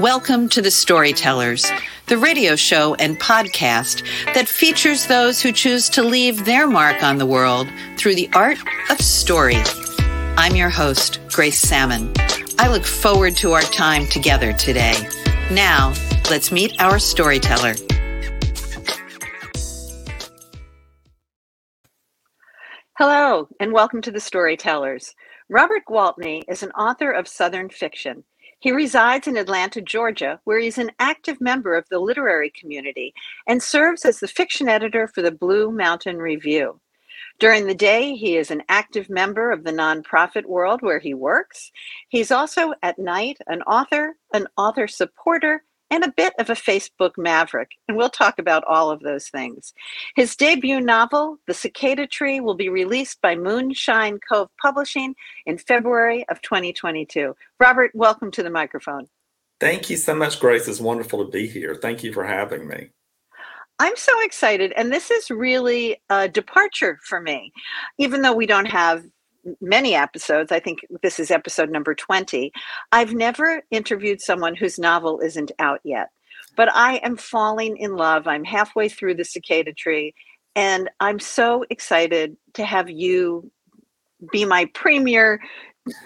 Welcome to The Storytellers, the radio show and podcast that features those who choose to leave their mark on the world through the art of story. I'm your host, Grace Sammon. I look forward to our time together today. Now, let's meet our storyteller. Hello, and welcome to The Storytellers. Robert Gwaltney is an author of Southern fiction. He resides in Atlanta, Georgia, where he's an active member of the literary community and serves as the fiction editor for the Blue Mountain Review. During the day, he is an active member of the nonprofit world where he works. He's also at night an author, an author supporter, and a bit of a Facebook maverick. And we'll talk about all of those things. His debut novel, The Cicada Tree, will be released by Moonshine Cove Publishing in February of 2022. Robert, welcome to the microphone. Thank you so much, Grace. It's wonderful to be here. Thank you for having me. I'm so excited. And this is really a departure for me, even though we don't have many episodes. I think this is episode number 20. I've never interviewed someone whose novel isn't out yet, but I am falling in love. I'm halfway through the cicada tree, and I'm so excited to have you be my premier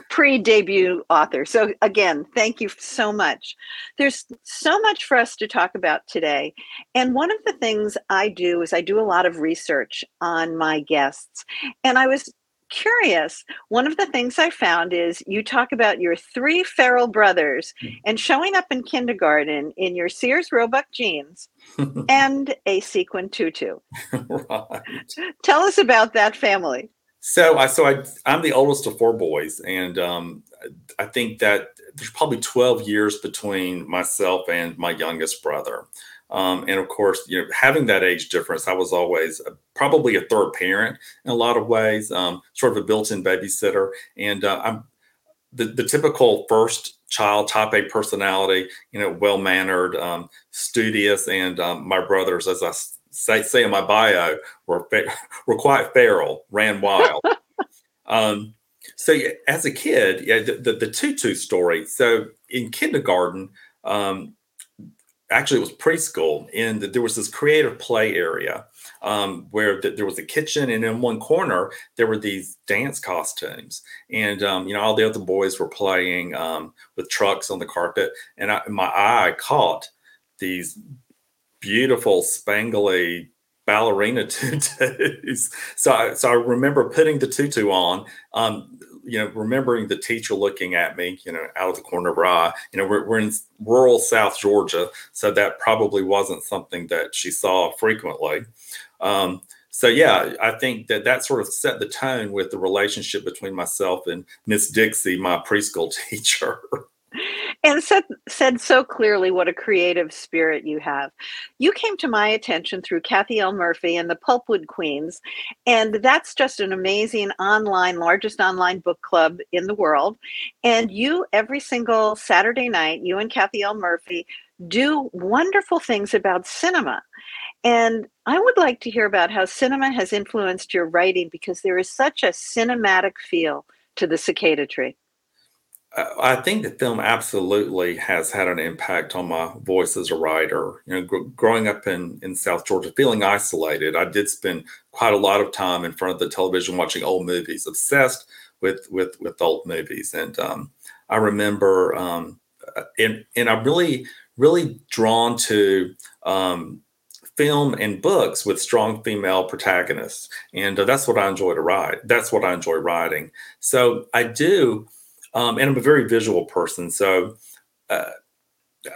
pre-debut author. So again, thank you so much. There's so much for us to talk about today. And one of the things I do is I do a lot of research on my guests. And I was curious, one of the things I found is you talk about your three feral brothers hmm. and showing up in kindergarten in your Sears Roebuck jeans and a sequin tutu. right. Tell us about that family. So I so I I'm the oldest of four boys, and um, I think that there's probably 12 years between myself and my youngest brother. Um, and of course, you know, having that age difference, I was always a, probably a third parent in a lot of ways, um, sort of a built-in babysitter. And uh, I'm the, the typical first child, type A personality, you know, well-mannered, um, studious, and um, my brothers, as I say, say in my bio, were were quite feral, ran wild. um, so as a kid, yeah, the, the, the tutu story. So in kindergarten, um, actually it was preschool and there was this creative play area um, where th- there was a kitchen and in one corner there were these dance costumes. And um, you know all the other boys were playing um, with trucks on the carpet and I, my eye caught these beautiful spangly ballerina tutus. So I, so I remember putting the tutu on um, you know, remembering the teacher looking at me, you know, out of the corner of her eye, you know, we're, we're in rural South Georgia, so that probably wasn't something that she saw frequently. Um, so yeah, I think that that sort of set the tone with the relationship between myself and Miss Dixie, my preschool teacher and said said so clearly what a creative spirit you have. You came to my attention through Kathy L. Murphy and the Pulpwood Queens, and that's just an amazing online, largest online book club in the world. And you every single Saturday night, you and Kathy L. Murphy do wonderful things about cinema. And I would like to hear about how cinema has influenced your writing because there is such a cinematic feel to the cicada tree. I think the film absolutely has had an impact on my voice as a writer. You know, gr- growing up in in South Georgia, feeling isolated, I did spend quite a lot of time in front of the television watching old movies, obsessed with with with old movies. And um, I remember, um, and and I'm really really drawn to um, film and books with strong female protagonists, and uh, that's what I enjoy to write. That's what I enjoy writing. So I do um, and I'm a very visual person, so uh,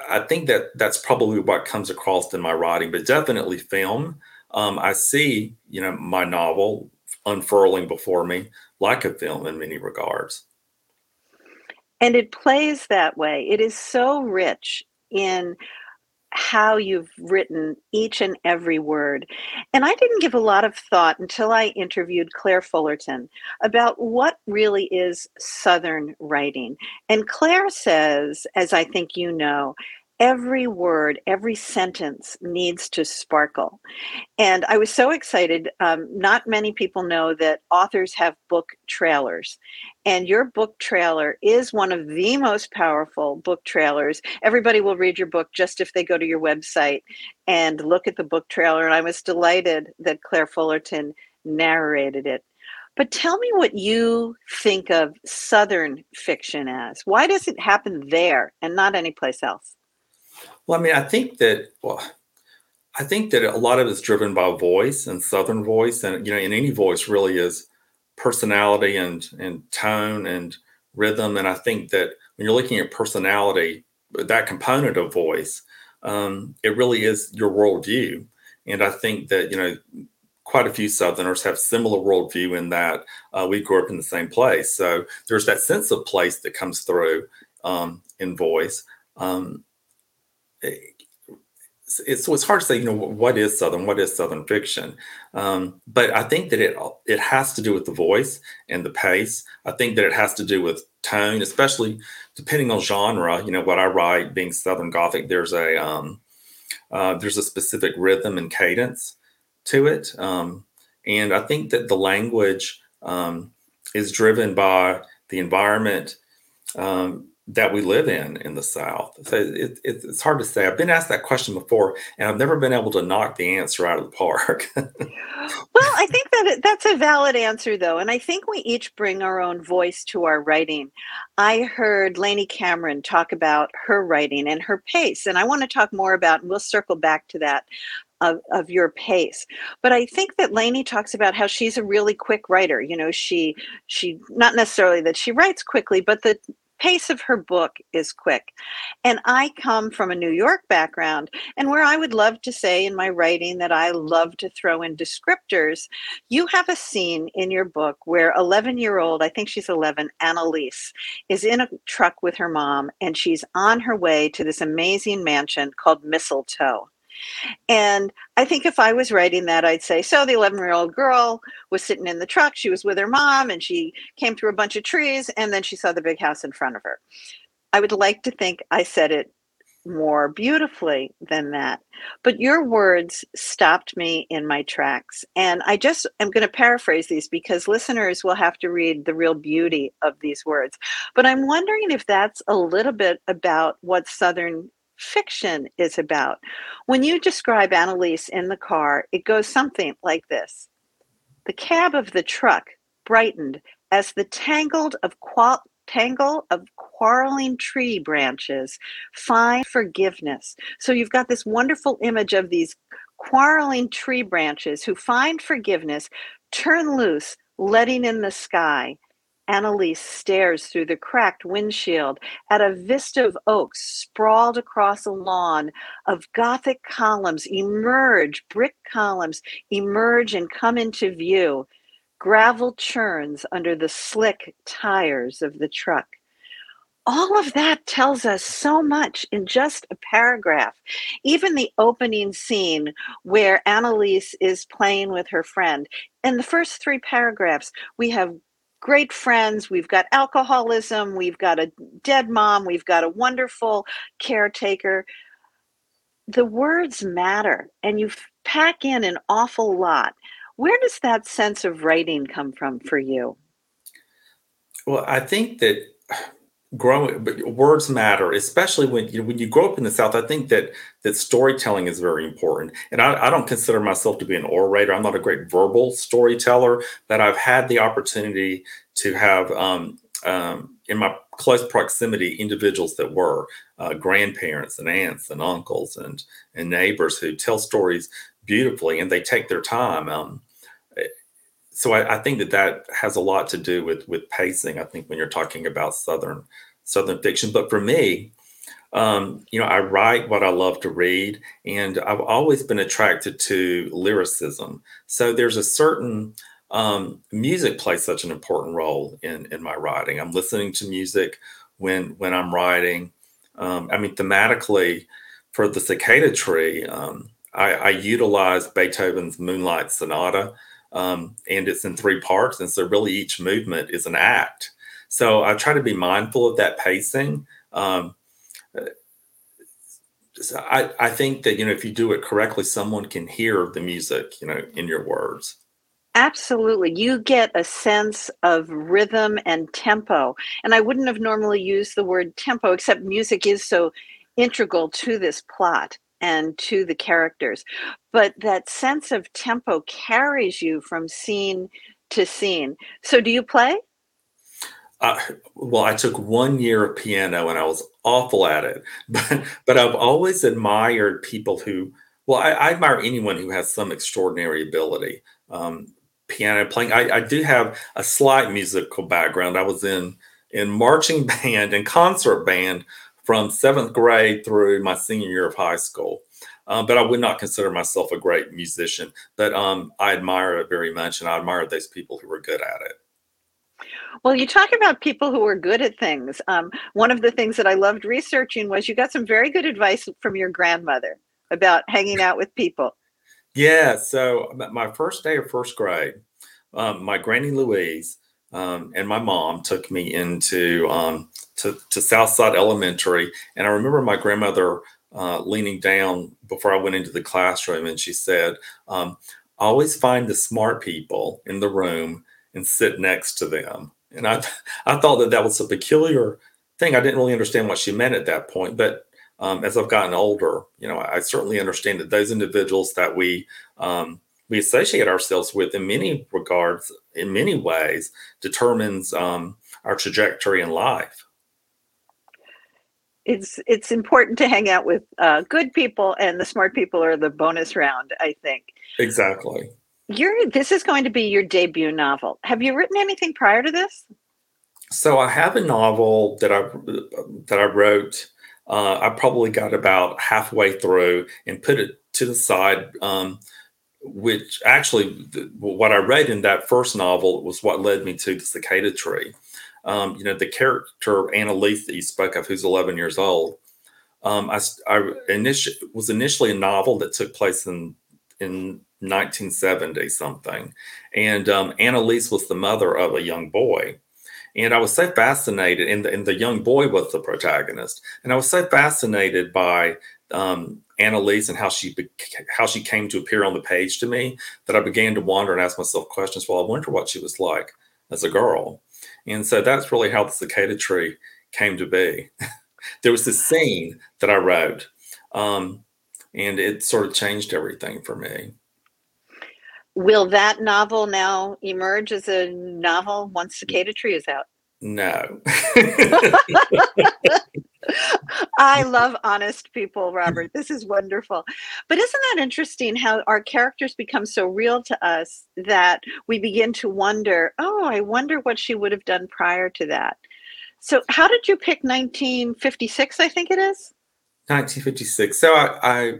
I think that that's probably what comes across in my writing. But definitely film. Um, I see, you know, my novel unfurling before me like a film in many regards. And it plays that way. It is so rich in how you've written each and every word. And I didn't give a lot of thought until I interviewed Claire Fullerton about what really is Southern writing. And Claire says, as I think you know, every word, every sentence needs to sparkle. And I was so excited. Um, not many people know that authors have book trailers. And your book trailer is one of the most powerful book trailers. Everybody will read your book just if they go to your website and look at the book trailer. And I was delighted that Claire Fullerton narrated it. But tell me what you think of Southern fiction as. Why does it happen there and not anyplace else? Well, I mean, I think that well, I think that a lot of it's driven by voice and Southern voice, and you know, in any voice really is personality and and tone and rhythm. And I think that when you're looking at personality, that component of voice, um, it really is your worldview. And I think that you know, quite a few Southerners have similar worldview in that uh, we grew up in the same place. So there's that sense of place that comes through um, in voice. Um, it's, it's, it's hard to say, you know, what is Southern, what is Southern fiction? Um, but I think that it it has to do with the voice and the pace. I think that it has to do with tone, especially depending on genre. You know, what I write being Southern Gothic, there's a um, uh, there's a specific rhythm and cadence to it, um, and I think that the language um, is driven by the environment um, that we live in in the South. So it, it, it's hard to say. I've been asked that question before, and I've never been able to knock the answer out of the park. well, I think that that's a valid answer, though, and I think we each bring our own voice to our writing. I heard Lainey Cameron talk about her writing and her pace, and I want to talk more about, and we'll circle back to that. Of, of your pace but i think that lainey talks about how she's a really quick writer you know she she not necessarily that she writes quickly but that pace of her book is quick. And I come from a New York background, and where I would love to say in my writing that I love to throw in descriptors, you have a scene in your book where 11 year old, I think she's 11, Annalise, is in a truck with her mom, and she's on her way to this amazing mansion called Mistletoe. And I think if I was writing that, I'd say, so the 11 year old girl was sitting in the truck. She was with her mom and she came through a bunch of trees and then she saw the big house in front of her. I would like to think I said it more beautifully than that. But your words stopped me in my tracks. And I just am going to paraphrase these because listeners will have to read the real beauty of these words. But I'm wondering if that's a little bit about what Southern fiction is about. When you describe Annalise in the car, it goes something like this The cab of the truck brightened as the tangled of qual- tangle of quarreling tree branches find forgiveness. So you've got this wonderful image of these quarreling tree branches who find forgiveness, turn loose, letting in the sky. Annalise stares through the cracked windshield at a vista of oaks sprawled across a lawn of Gothic columns emerge, brick columns emerge and come into view. Gravel churns under the slick tires of the truck. All of that tells us so much in just a paragraph. Even the opening scene where Annalise is playing with her friend. In the first three paragraphs, we have great friends. We've got alcoholism. We've got a dead mom. We've got a wonderful caretaker. The words matter, and you pack in an awful lot. Where does that sense of writing come from for you? Well, I think that growing but words matter especially when you know, when you grow up in the south i think that that storytelling is very important. And I, I, don't consider myself to be an orator. I'm not a great verbal storyteller but i've had the opportunity to have um, um, in my close proximity individuals that were uh, grandparents and aunts and uncles and and neighbors who tell stories beautifully and they take their time um, so I, I, think that that has a lot to do with with pacing. I think when you're talking about southern southern fiction, but for me, um, you know, I write what I love to read, and I've always been attracted to lyricism. So there's a certain um, music plays such an important role in in my writing. I'm listening to music when when I'm writing. Um, I mean, thematically, for the cicada tree, um, I, I utilize Beethoven's Moonlight Sonata um, and it's in three parts. And so, really, each movement is an act. So, I try to be mindful of that pacing. Um, I, I think that you know if you do it correctly, someone can hear the music, you know, in your words. Absolutely. You get a sense of rhythm and tempo. And I wouldn't have normally used the word tempo, except music is so integral to this plot and to the characters. But that sense of tempo carries you from scene to scene. So, do you play? Uh, well, I took one year of piano and I was awful at it, but but I've always admired people who. Well, I, I admire anyone who has some extraordinary ability. Um, piano playing. I, I do have a slight musical background. I was in in marching band and concert band from seventh grade through my senior year of high school. Um, but I would not consider myself a great musician. But um, I admire it very much, and I admire those people who are good at it. Well, you talk about people who are good at things. Um, one of the things that I loved researching was you got some very good advice from your grandmother about hanging out with people. Yeah. So my first day of first grade, um, my granny Louise um, and my mom took me into um, to, to Southside Elementary, and I remember my grandmother uh, leaning down before I went into the classroom, and she said, um, "Always find the smart people in the room and sit next to them." And I I thought that that was a peculiar thing. I didn't really understand what she meant at that point, but um, as I've gotten older, you know, I certainly understand that those individuals that we um, we associate ourselves with in many regards, in many ways, determines um, our trajectory in life. It's it's important to hang out with uh, good people, and the smart people are the bonus round. I think exactly. Your this is going to be your debut novel. Have you written anything prior to this? So I have a novel that I that I wrote. Uh, I probably got about halfway through and put it to the side. Um, which actually what I read in that first novel was what led me to the cicada tree. Um, you know, the character Annalise that you spoke of, who's 11 years old, um, I, I was initially a novel that took place in in 1970 something, and um, Annalise was the mother of a young boy. And I was so fascinated, and the, and the young boy was the protagonist. And I was so fascinated by um, Annalise and how she how she came to appear on the page to me that I began to wonder and ask myself questions. Well, I wonder what she was like as a girl, and so that's really how the cicada tree came to be. there was this scene that I wrote, um, and it sort of changed everything for me. Will that novel now emerge as a novel once Cicada Tree is out? No. I love honest people, Robert. This is wonderful. But isn't that interesting how our characters become so real to us that we begin to wonder, oh, I wonder what she would have done prior to that. So, how did you pick 1956? I think it is 1956. So, I, I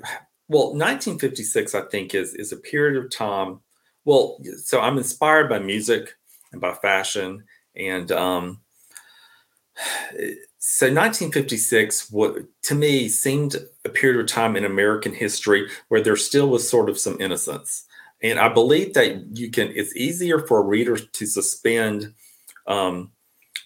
well, 1956, I think is is a period of time. Well, so I'm inspired by music and by fashion, and um, so 1956 what to me seemed a period of time in american history where there still was sort of some innocence. And i believe that you can it's easier for a reader to suspend um,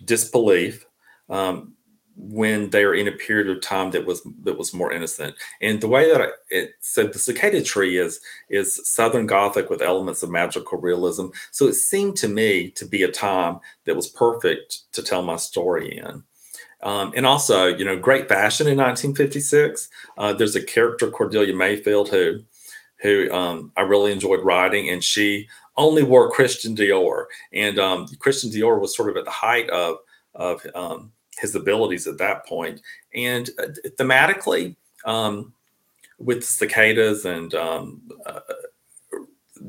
disbelief um, when they're in a period of time that was that was more innocent. And the way that I, it so the cicada tree is is southern gothic with elements of magical realism. So it seemed to me to be a time that was perfect to tell my story in um, and also, you know, great fashion in 1956. Uh, there's a character Cordelia Mayfield who, who um, I really enjoyed writing, and she only wore Christian Dior, and um, Christian Dior was sort of at the height of of um, his abilities at that point. And uh, thematically, um, with cicadas and um, uh,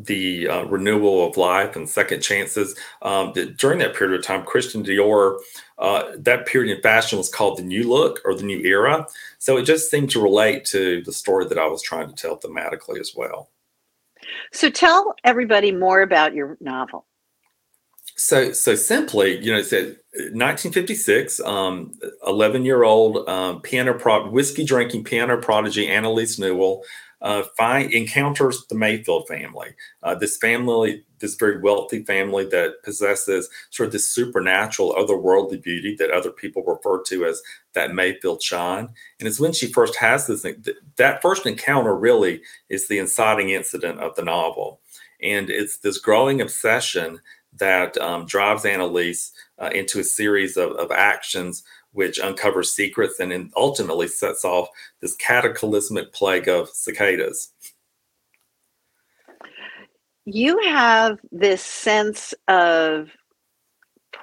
the uh, renewal of life and second chances. Um, during that period of time, Christian Dior, uh, that period in fashion was called the New Look or the New Era. So it just seemed to relate to the story that I was trying to tell thematically as well. So tell everybody more about your novel. so so simply, you know, it said 1956, um, 11 year old um, piano pro- whiskey drinking piano prodigy Annalise Newell uh, find, encounters the Mayfield family. Uh, this family, this very wealthy family that possesses sort of this supernatural, otherworldly beauty that other people refer to as that Mayfield shine. And it's when she first has this that first encounter really is the inciting incident of the novel. And it's this growing obsession that um, drives Annalise uh, into a series of, of actions which uncovers secrets and ultimately sets off this cataclysmic plague of cicadas. You have this sense of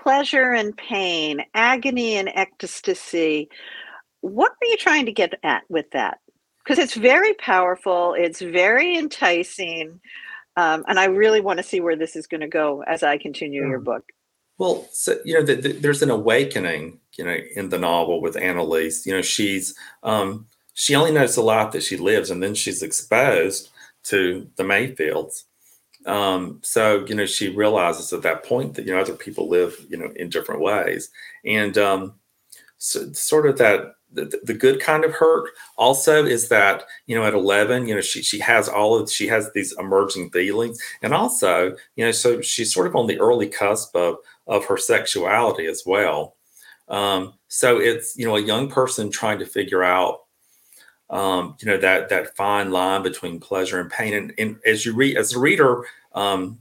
pleasure and pain, agony and ecstasy. What are you trying to get at with that? Because it's very powerful, it's very enticing. Um, and I really want to see where this is going to go as I continue your book. Well, so you know, the, the, there's an awakening, you know, in the novel with Annalise. You know, she's um, she only knows the life that she lives, and then she's exposed to the Mayfields. Um, so you know, she realizes at that point that you know other people live, you know, in different ways, and um, so sort of that the, the good kind of hurt also is that you know at 11 you know she she has all of she has these emerging feelings and also you know so she's sort of on the early cusp of of her sexuality as well. Um, so it's you know a young person trying to figure out um, you know that that fine line between pleasure and pain. And, and as you read as a reader um,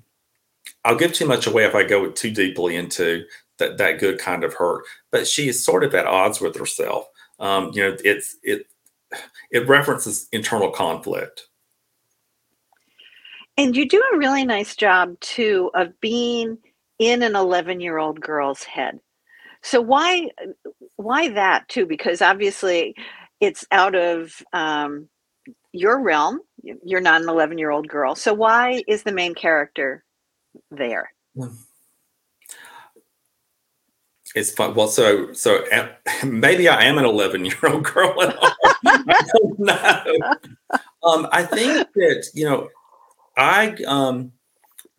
i'll give too much away if i go too deeply into that that good kind of hurt. But she is sort of at odds with herself. Um, you know, it's it it references internal conflict. And you do a really nice job too of being in an 11 year old girl's head. So why why that too? Because obviously it's out of um, your realm. You're not an 11 year old girl. So why is the main character there? It's fun. Well, so so maybe I am an 11 year old girl. At all. I don't know. Um, I think that you know, I um,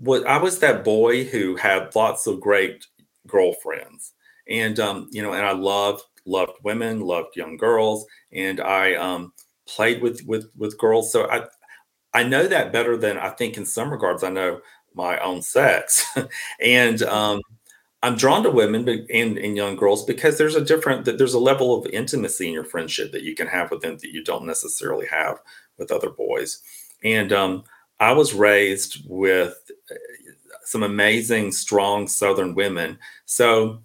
was I was that boy who had lots of great girlfriends, and um, you know, and I loved loved women, loved young girls, and I um, played with with with girls. So I I know that better than I think in some regards I know my own sex, and um, I'm drawn to women and, and young girls because there's a different that there's a level of intimacy in your friendship that you can have with them that you don't necessarily have with other boys. And um, I was raised with uh, some amazing, strong Southern women. So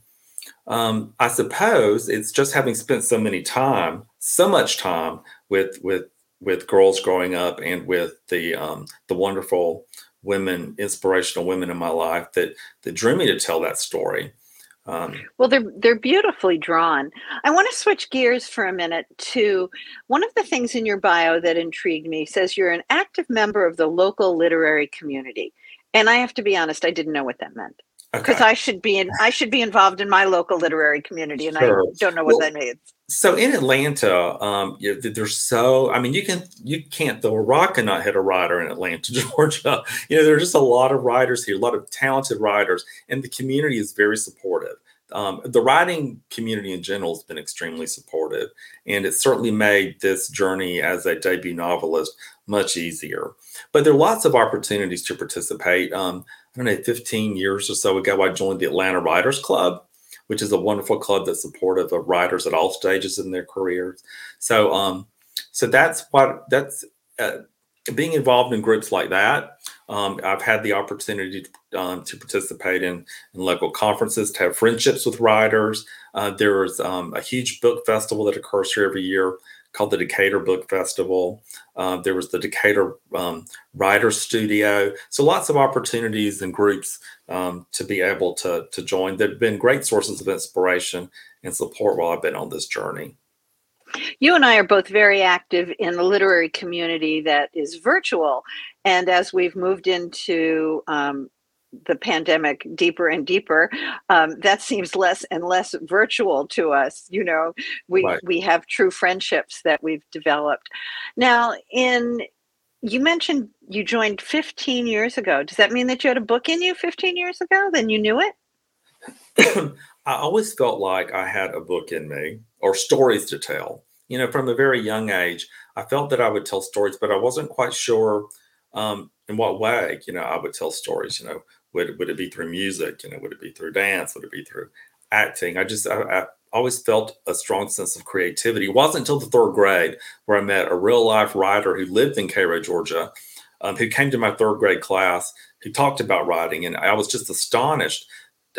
um, I suppose it's just having spent so many time, so much time with with with girls growing up and with the um, the wonderful women, inspirational women in my life that that drew me to tell that story. Um, well, they're they're beautifully drawn. I want to switch gears for a minute to one of the things in your bio that intrigued me. Says you're an active member of the local literary community, and I have to be honest, I didn't know what that meant because okay. I should be in I should be involved in my local literary community, and sure. I don't know what well, that means. So in Atlanta, um, you there's so I mean you can you can't throw a rock and not hit a writer in Atlanta, Georgia. You know there's just a lot of writers here, a lot of talented writers, and the community is very supportive. Um, the writing community in general has been extremely supportive, and it certainly made this journey as a debut novelist much easier. But there are lots of opportunities to participate. Um, I don't know, 15 years or so ago, I joined the Atlanta Writers Club, which is a wonderful club that's supportive of writers at all stages in their careers. So, um, so that's what that's uh, being involved in groups like that. Um, I've had the opportunity to, um, to participate in, in, local conferences, to have friendships with writers. Uh, there is um, a huge book festival that occurs here every year called the Decatur Book Festival. Uh, there was the Decatur um, Writer Studio. So lots of opportunities and groups um, to be able to, to join. They've been great sources of inspiration and support while I've been on this journey. You and I are both very active in the literary community that is virtual. And as we've moved into um, the pandemic deeper and deeper, um, that seems less and less virtual to us. You know, we right. we have true friendships that we've developed. Now, in you mentioned you joined 15 years ago. Does that mean that you had a book in you 15 years ago? Then you knew it? I always felt like I had a book in me or stories to tell. You know, from a very young age, I felt that I would tell stories, but I wasn't quite sure um, in what way. You know, I would tell stories. You know, would would it be through music? You know, would it be through dance? Would it be through acting? I just I, I always felt a strong sense of creativity. It wasn't until the third grade where I met a real life writer who lived in Cairo, Georgia, um, who came to my third grade class, who talked about writing, and I was just astonished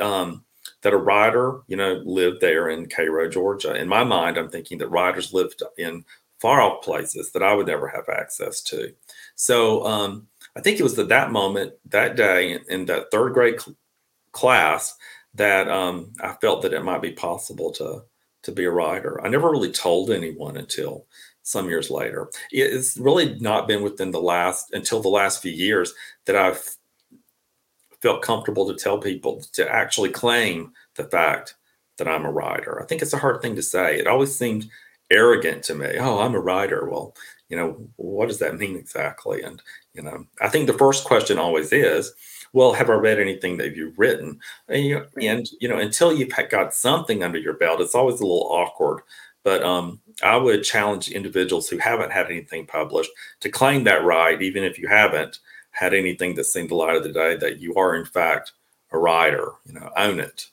um, that a writer, you know, lived there in Cairo, Georgia. In my mind, I'm thinking that writers lived in far off places that I would never have access to. So um, I think it was at that moment, that day, in, in that third grade cl- class, that um, I felt that it might be possible to to be a writer. I never really told anyone until some years later. It's really not been within the last until the last few years that I've felt comfortable to tell people to actually claim the fact that I'm a writer. I think it's a hard thing to say. It always seemed arrogant to me. Oh, I'm a writer. Well, you know, what does that mean exactly? And, you know, I think the first question always is, well, have I read anything that you've written? And you, and, you know, until you've got something under your belt, it's always a little awkward. But um, I would challenge individuals who haven't had anything published to claim that right, even if you haven't had anything that's seen the light of the day, that you are in fact a writer. You know, own it.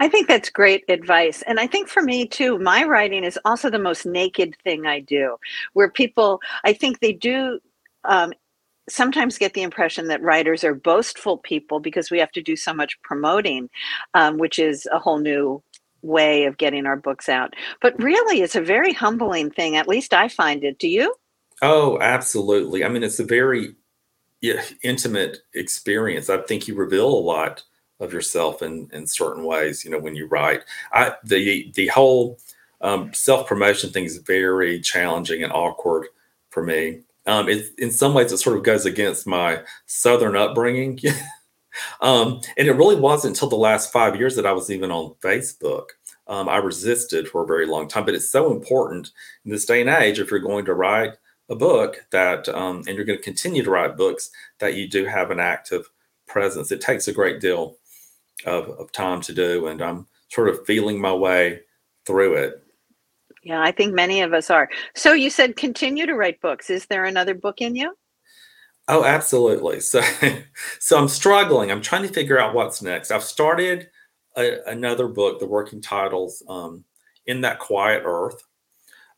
I think that's great advice. And I think for me too, my writing is also the most naked thing I do, where people, I think they do um, sometimes get the impression that writers are boastful people because we have to do so much promoting, um, which is a whole new way of getting our books out. But really, it's a very humbling thing. At least I find it. Do you? Oh, absolutely. I mean, it's a very yeah, intimate experience. I think you reveal a lot of yourself in in certain ways. You know, when you write, I the the whole um, self promotion thing is very challenging and awkward for me um, it, in some ways, it sort of goes against my Southern upbringing. um, and it really wasn't until the last five years that I was even on Facebook. Um, I resisted for a very long time, but it's so important in this day and age if you're going to write a book that, um, and you're going to continue to write books, that you do have an active presence. It takes a great deal of, of time to do, and I'm sort of feeling my way through it. Yeah, I think many of us are. So you said continue to write books. Is there another book in you? Oh, absolutely. So, so I'm struggling. I'm trying to figure out what's next. I've started a, another book. The working titles um, "In That Quiet Earth."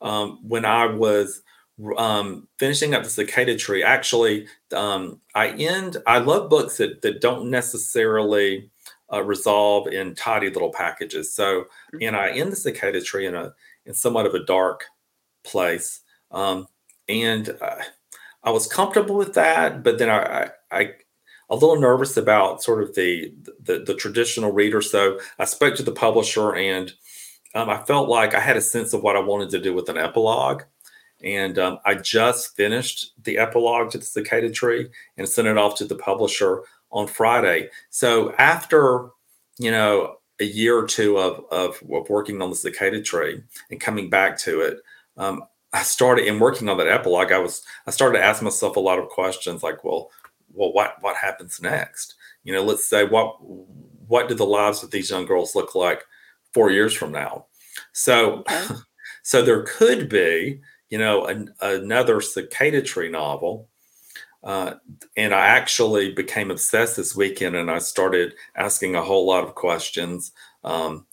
Um, when I was um, finishing up the cicada tree, actually, um, I end. I love books that that don't necessarily uh, resolve in tidy little packages. So, mm-hmm. and I end the cicada tree in a in somewhat of a dark place. Um, and uh, I was comfortable with that, but then I, I, I a little nervous about sort of the, the, the traditional reader. So I spoke to the publisher, and um, I felt like I had a sense of what I wanted to do with an epilogue. And um, I just finished the epilogue to the cicada tree and sent it off to the publisher on Friday. So after you know a year or two of, of, of working on the cicada tree and coming back to it, um, I started in working on that epilogue. I was I started to ask myself a lot of questions like, well, well, what what happens next? You know, let's say what what do the lives of these young girls look like four years from now? So, okay. so there could be, you know, an, another cicada tree novel uh, and I actually became obsessed this weekend, and I started asking a whole lot of questions. Um,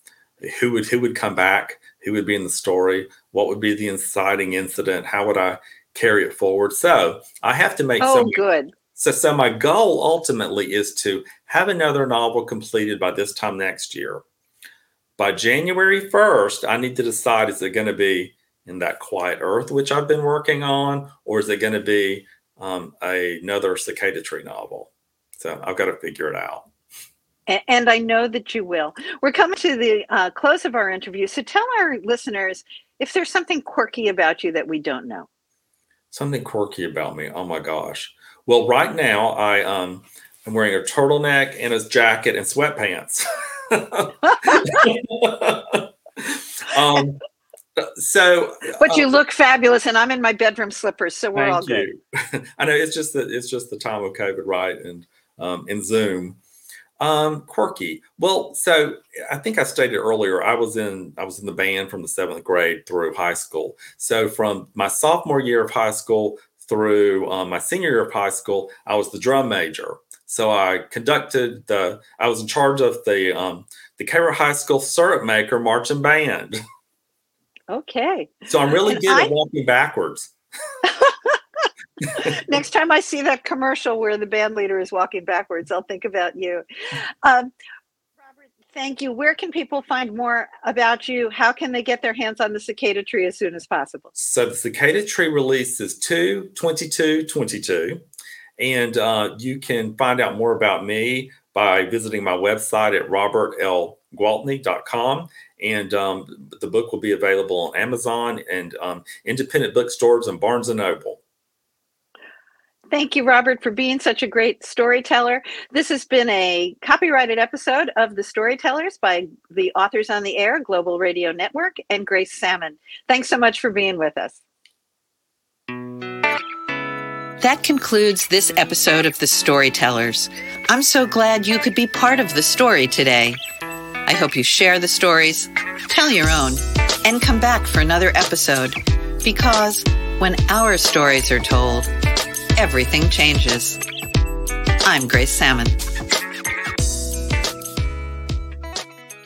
who would who would come back? Who would be in the story? What would be the inciting incident? How would I carry it forward? So I have to make. Oh, some, good. So, so my goal ultimately is to have another novel completed by this time next year. By January first, I need to decide: is it going to be in that quiet earth, which I've been working on, or is it going to be um, another cicada tree novel. So I've got to figure it out. And I know that you will. We're coming to the uh, close of our interview. So tell our listeners if there's something quirky about you that we don't know. Something quirky about me. Oh my gosh. Well, right now I um I'm wearing a turtleneck and a jacket and sweatpants. um, So, but you uh, look fabulous, and I'm in my bedroom slippers, so we're all good. I know it's just that it's just the time of COVID, right? And um, in Zoom. Um, quirky. Well, so I think I stated earlier, I was in I was in the band from the seventh grade through high school. So from my sophomore year of high school through um, my senior year of high school, I was the drum major. So I conducted the I was in charge of the um, the Cairo High School syrup maker marching band. Okay. So I'm really good I, at walking backwards. Next time I see that commercial where the band leader is walking backwards, I'll think about you. Um, Robert, thank you. Where can people find more about you? How can they get their hands on the cicada tree as soon as possible? So the cicada tree release is 2 22 22. And uh, you can find out more about me by visiting my website at robertlgwaltney.com. And um, the book will be available on Amazon and um, independent bookstores and Barnes and Noble. Thank you, Robert, for being such a great storyteller. This has been a copyrighted episode of The Storytellers by the Authors on the Air Global Radio Network and Grace Sammon. Thanks so much for being with us. That concludes this episode of The Storytellers. I'm so glad you could be part of the story today. I hope you share the stories, tell your own, and come back for another episode because when our stories are told, everything changes. I'm Grace Sammon.